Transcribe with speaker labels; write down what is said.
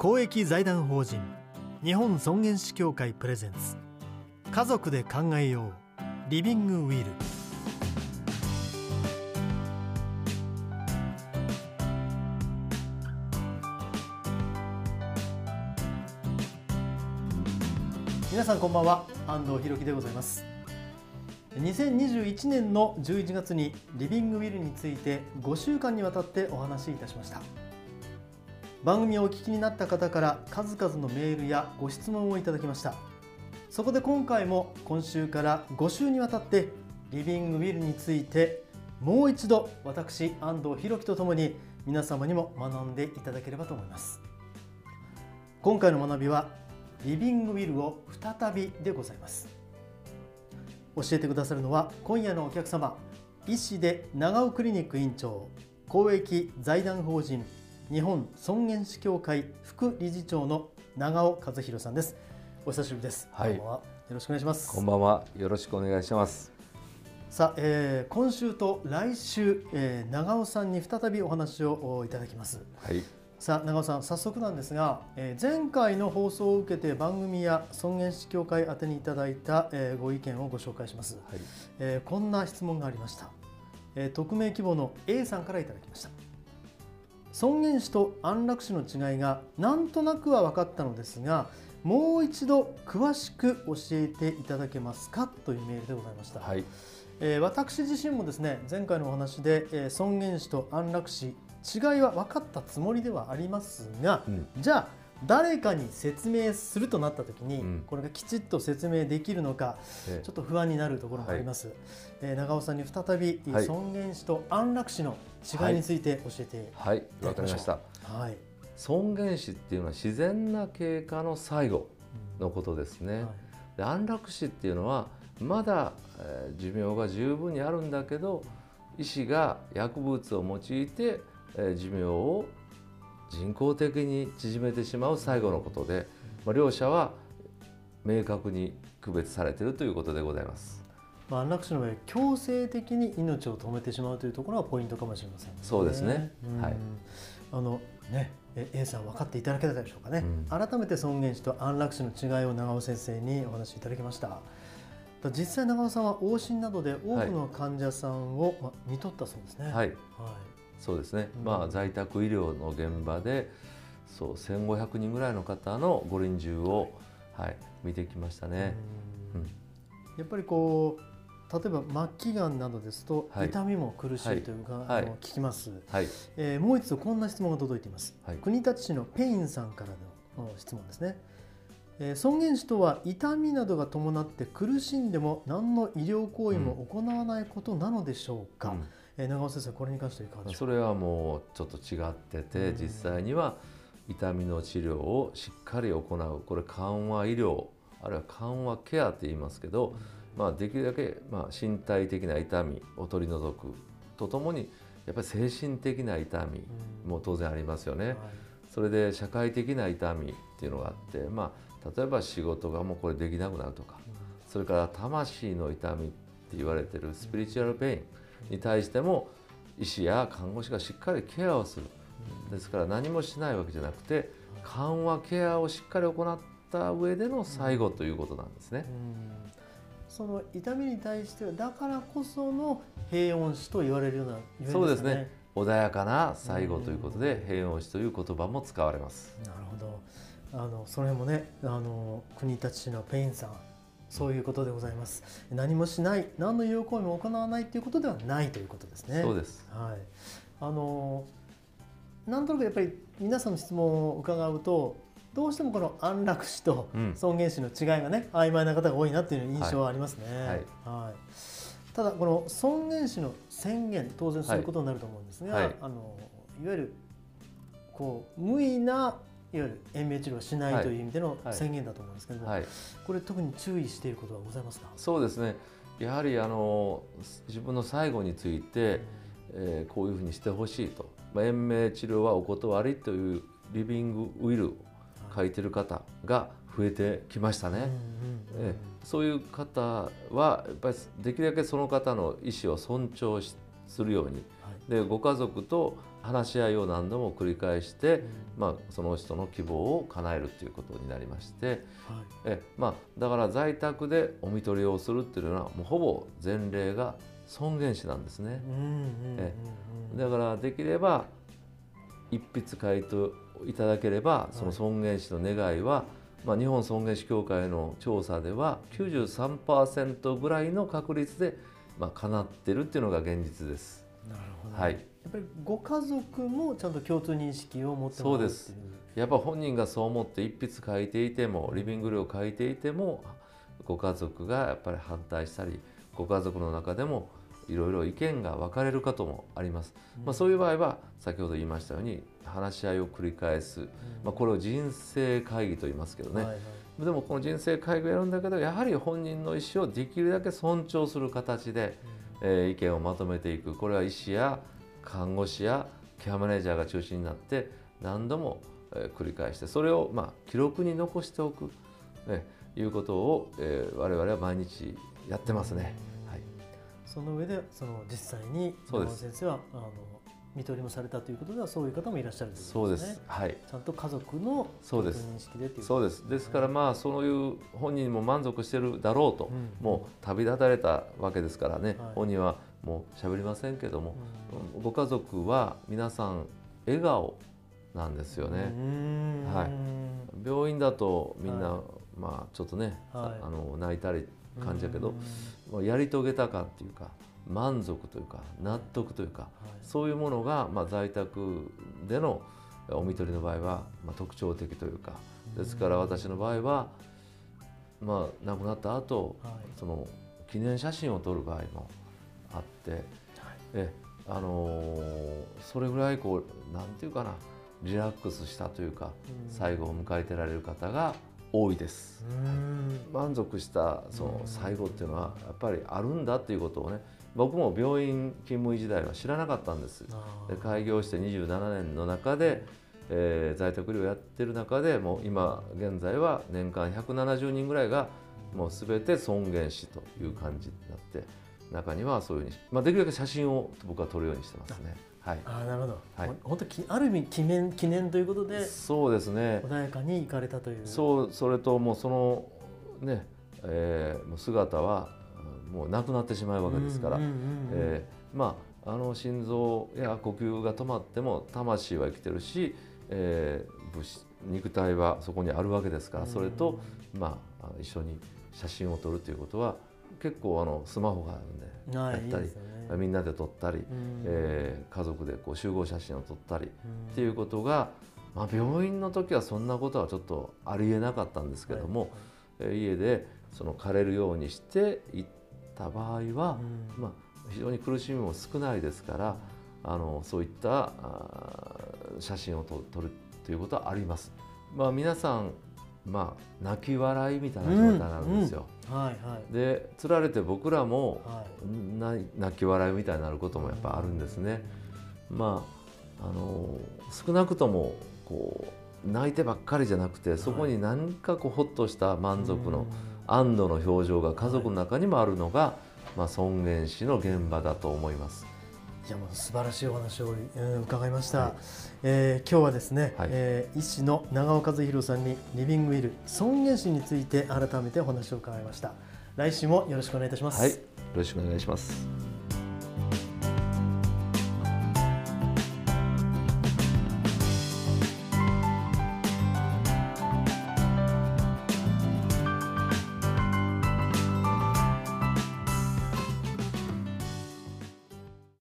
Speaker 1: 公益財団法人日本尊厳死協会プレゼンツ。家族で考えようリビングウィル。皆さんこんばんは安藤博樹でございます。2021年の11月にリビングウィルについて5週間にわたってお話しいたしました。番組をお聞きになった方から数々のメールやご質問をいただきました。そこで今回も今週から5週にわたってリビングウィルについてもう一度私安藤博樹とともに皆様にも学んでいただければと思います。今回の学びはリビングウィルを再びでございます。教えてくださるのは今夜のお客様医師で長尾クリニック院長公益財団法人日本尊厳死協会副理事長の長尾和弘さんです。お久しぶりです、
Speaker 2: はい、
Speaker 1: こんばんはよろしくお願いします。
Speaker 2: こんばんは。よろしくお願いします。
Speaker 1: さあ、えー、今週と来週、えー、長尾さんに再びお話をいただきます。
Speaker 2: はい。
Speaker 1: さあ長尾さん早速なんですが、えー、前回の放送を受けて番組や尊厳死協会宛てにいただいた、えー、ご意見をご紹介します、
Speaker 2: はい。
Speaker 1: えー、こんな質問がありました、えー、匿名希望の A さんからいただきました尊厳死と安楽死の違いがなんとなくは分かったのですがもう一度詳しく教えていただけますかというメールでございました、
Speaker 2: はい。
Speaker 1: えー、私自身もですね前回のお話で、えー、尊厳死と安楽死違いは分かったつもりではありますが、
Speaker 2: うん。
Speaker 1: じゃあ誰かに説明するとなった時に、
Speaker 2: うん。
Speaker 1: これがきちっと説明できるのか
Speaker 2: え
Speaker 1: ちょっと不安になるところもあります、えー長尾さんに再び、
Speaker 2: はい。
Speaker 1: 尊厳死と安楽死の違いについて教えて
Speaker 2: はい。
Speaker 1: いただきましょう
Speaker 2: わかりました
Speaker 1: はい、
Speaker 2: 尊厳死っていうのは自然な経過の最後のことですね、
Speaker 1: はい。
Speaker 2: で安楽死っていうのはまだ、えー寿命が十分にあるんだけど医師が薬物を用いて、えー寿命を人工的に縮めてしまう最後のことで、まあ、両者は明確に区別されているということでございます。
Speaker 1: まあ、安楽死の場合強制的に命を止めてしまうというところがポイントかもしれませんね。
Speaker 2: そうですね。
Speaker 1: うん。
Speaker 2: はい。
Speaker 1: あのねえ A さん分かっていただけたでしょうかね、
Speaker 2: うん。
Speaker 1: 改めて尊厳死と安楽死の違いを長尾先生にお話しいただきました。実際長尾さんは往診などで多くの患者さんを、まあ、見とったそうですね。
Speaker 2: はい。
Speaker 1: はい
Speaker 2: そうですね、
Speaker 1: うん。
Speaker 2: まあ在宅医療の現場でそう1500人ぐらいの方のご臨終を、はい、見てきましたね。
Speaker 1: うん。
Speaker 2: うん。
Speaker 1: やっぱりこう例えば末期がんなどですと、
Speaker 2: はい。
Speaker 1: 痛みも苦しいというか、
Speaker 2: はい。
Speaker 1: あの聞きます、
Speaker 2: はい、
Speaker 1: えーもう一度こんな質問が届いています、
Speaker 2: はい。
Speaker 1: 国立市のペインさんからのお質問ですね、えー尊厳死とは痛みなどが伴って苦しんでも何の医療行為も行わないことなのでしょうか、
Speaker 2: うん。
Speaker 1: えー長尾先生これに関してはいかがでしょ
Speaker 2: それはもうちょっと違ってて、
Speaker 1: うん
Speaker 2: 実際には痛みの治療をしっかり行うこれ緩和医療あるいは緩和ケアって言いますけど、まあ、できるだけ、まあ、身体的な痛みを取り除くとともにやっぱり精神的な痛み
Speaker 1: うん
Speaker 2: も当然ありますよね。
Speaker 1: はい。
Speaker 2: それで社会的な痛みっていうのがあって、まあ、例えば仕事がもうこれできなくなるとかそれから魂の痛みって言われてるスピリチュアルペインに対しても医師や看護師がしっかりケアをするですから何もしないわけじゃなくて緩和ケアをしっかり行った上での最後ということなんですね。
Speaker 1: うんその痛みに対してはだからこその平穏死と言われるようなゆえん
Speaker 2: そうです
Speaker 1: か
Speaker 2: ね穏やかな最後ということで平穏死という言葉も使われます。
Speaker 1: なるほど。あのその辺もね、あの国立市のペインさん、そういうことでございます。何もしない、何の医療行為も行わないということではないということですね。
Speaker 2: そうです。
Speaker 1: はい。あのなんとなくやっぱり皆さんの質問を伺うと。どうしてもこの安楽死と
Speaker 2: うん
Speaker 1: 尊厳死の違いがね、曖昧な方が多いなっていう印象はありますね。
Speaker 2: はい
Speaker 1: はいただこの尊厳死の宣言当然そういうことになると思うんですが、
Speaker 2: はい
Speaker 1: あのいわゆるこう無意ないわゆる延命治療をしない
Speaker 2: はい。
Speaker 1: という意味での
Speaker 2: はい。
Speaker 1: 宣言だと思うんですけれども、
Speaker 2: はい。
Speaker 1: これ特に注意していることはございますか、
Speaker 2: そうですね。やはりあの自分の最後について、えーこういうふうにしてほしいと、まあ、延命治療はお断りというリビングウィルを書いてる方が増えてきましたね。
Speaker 1: うんうんうん
Speaker 2: ええそういう方はやっぱりできるだけその方の意思を尊重しするように。
Speaker 1: はい。
Speaker 2: でご家族と話し合いを何度も繰り返して、まあ、その人の希望を叶えるということになりまして
Speaker 1: はい。
Speaker 2: え、まあ、だから在宅でお見取りをするっていうのはもうほぼ前例が尊厳死なんですね。
Speaker 1: うんうんうん
Speaker 2: え
Speaker 1: うん。
Speaker 2: だからできれば一筆書いていただければその尊厳死の願いは、まあ、日本尊厳死協会の調査では93%ぐらいの確率で、まあ、叶ってるっていうのが現実です。
Speaker 1: なるほど、
Speaker 2: はい、
Speaker 1: やっぱりご家族もちゃんと共通認識を持って
Speaker 2: そうです。やっぱ本人がそう思って一筆書いていてもリビングルを書いていてもご家族がやっぱり反対したりご家族の中でもいろいろ意見が分かれることもあります。まあ、そういう場合は先ほど言いましたように話し合いを繰り返す、まあ、これを人生会議と言いますけどね、
Speaker 1: はいはい。
Speaker 2: でもこの人生会議をやるんだけどやはり本人の意思をできるだけ尊重する形で、えー意見をまとめていく。これは医師や看護師やケアマネージャーが中心になって何度も、えー繰り返してそれをまあ記録に残しておく、えーいうことを、えー我々は毎日やってますね。はい。
Speaker 1: その上でその実際に山本先生はあの見取りもされたということではそういう方もいらっしゃるというこ
Speaker 2: そうで
Speaker 1: とですね。
Speaker 2: す。はい。
Speaker 1: ちゃんと家族の
Speaker 2: そうです。
Speaker 1: 共通認識でっていう
Speaker 2: そうです。ですからまあそういう本人も満足してるだろうと、
Speaker 1: うん。
Speaker 2: もう旅立たれたわけですからね、
Speaker 1: はい。
Speaker 2: 本人はもう喋りませんけども、
Speaker 1: う
Speaker 2: ご家族は皆さん笑顔なんですよ
Speaker 1: ん
Speaker 2: ね、
Speaker 1: うん。
Speaker 2: はい。病院だとみんな、
Speaker 1: は
Speaker 2: まあちょっとね、
Speaker 1: はい。
Speaker 2: あの泣いたり感じだけどやり遂げた感っていうか満足というか納得というか、
Speaker 1: はい。
Speaker 2: そういうものが、まあ、在宅でのお見取りの場合は、まあ、特徴的というかですから私の場合は、まあ、亡くなった後
Speaker 1: はい。
Speaker 2: その記念写真を撮る場合もあってえあのーそれぐらいこうなんていうかなリラックスしたというか
Speaker 1: うん。
Speaker 2: 最後を迎えてられる方が多いです。
Speaker 1: うん。
Speaker 2: 満足したその最後っていうのはやっぱりあるんだっていうことをね僕も病院勤務医時代は知らなかったんです。で開業して27年の中で、えー在宅医療やってる中でもう今現在は年間170人ぐらいがもう全て尊厳死という感じになって中にはそういうふうに、まあ、できるだけ写真を僕は撮るようにしてますね。はい、
Speaker 1: あーなるほど、
Speaker 2: はい。
Speaker 1: 本当きある意味記念記念ということで
Speaker 2: そうですね。
Speaker 1: 穏やかに行かれたという。
Speaker 2: そうそれともうそのね、えーもう姿はうんもうなくなってしまうわけですから、えーまああの心臓や呼吸が止まっても魂は生きてるし、えー物質肉体はそこにあるわけですから、それと、まあ、一緒に写真を撮るということは結構あのスマホがあるんで
Speaker 1: はい
Speaker 2: やったりみんなで撮ったり、
Speaker 1: うん。
Speaker 2: えー家族でこう集合写真を撮ったり
Speaker 1: うん
Speaker 2: っていうことが、まあ、病院の時はそんなことはちょっとありえなかったんですけども、えー家でその枯れるようにしていった場合は、
Speaker 1: うん。
Speaker 2: まあ、非常に苦しみも少ないですからあのそういった写真を撮撮るということはあります。まあ、皆さん、まあ、泣き笑いみたいな状態なんですよ。
Speaker 1: はいはい
Speaker 2: でつられて僕らも
Speaker 1: はい
Speaker 2: な泣き笑いみたいになることもやっぱあるんですね。まああの少なくともこう泣いてばっかりじゃなくてそこに何かこうほっとした満足の安堵の表情が家族の中にもあるのが、まあ、尊厳死の現場だと思います。
Speaker 1: いやもう素晴らしいお話を、うん伺いました、
Speaker 2: はい。
Speaker 1: えー今日はですね、
Speaker 2: はい。
Speaker 1: えー医師の長尾和弘さんにリビングウィル尊厳死について改めてお話を伺いました。来週もよろしくお願いいたします、
Speaker 2: はい、よろしくお願いします。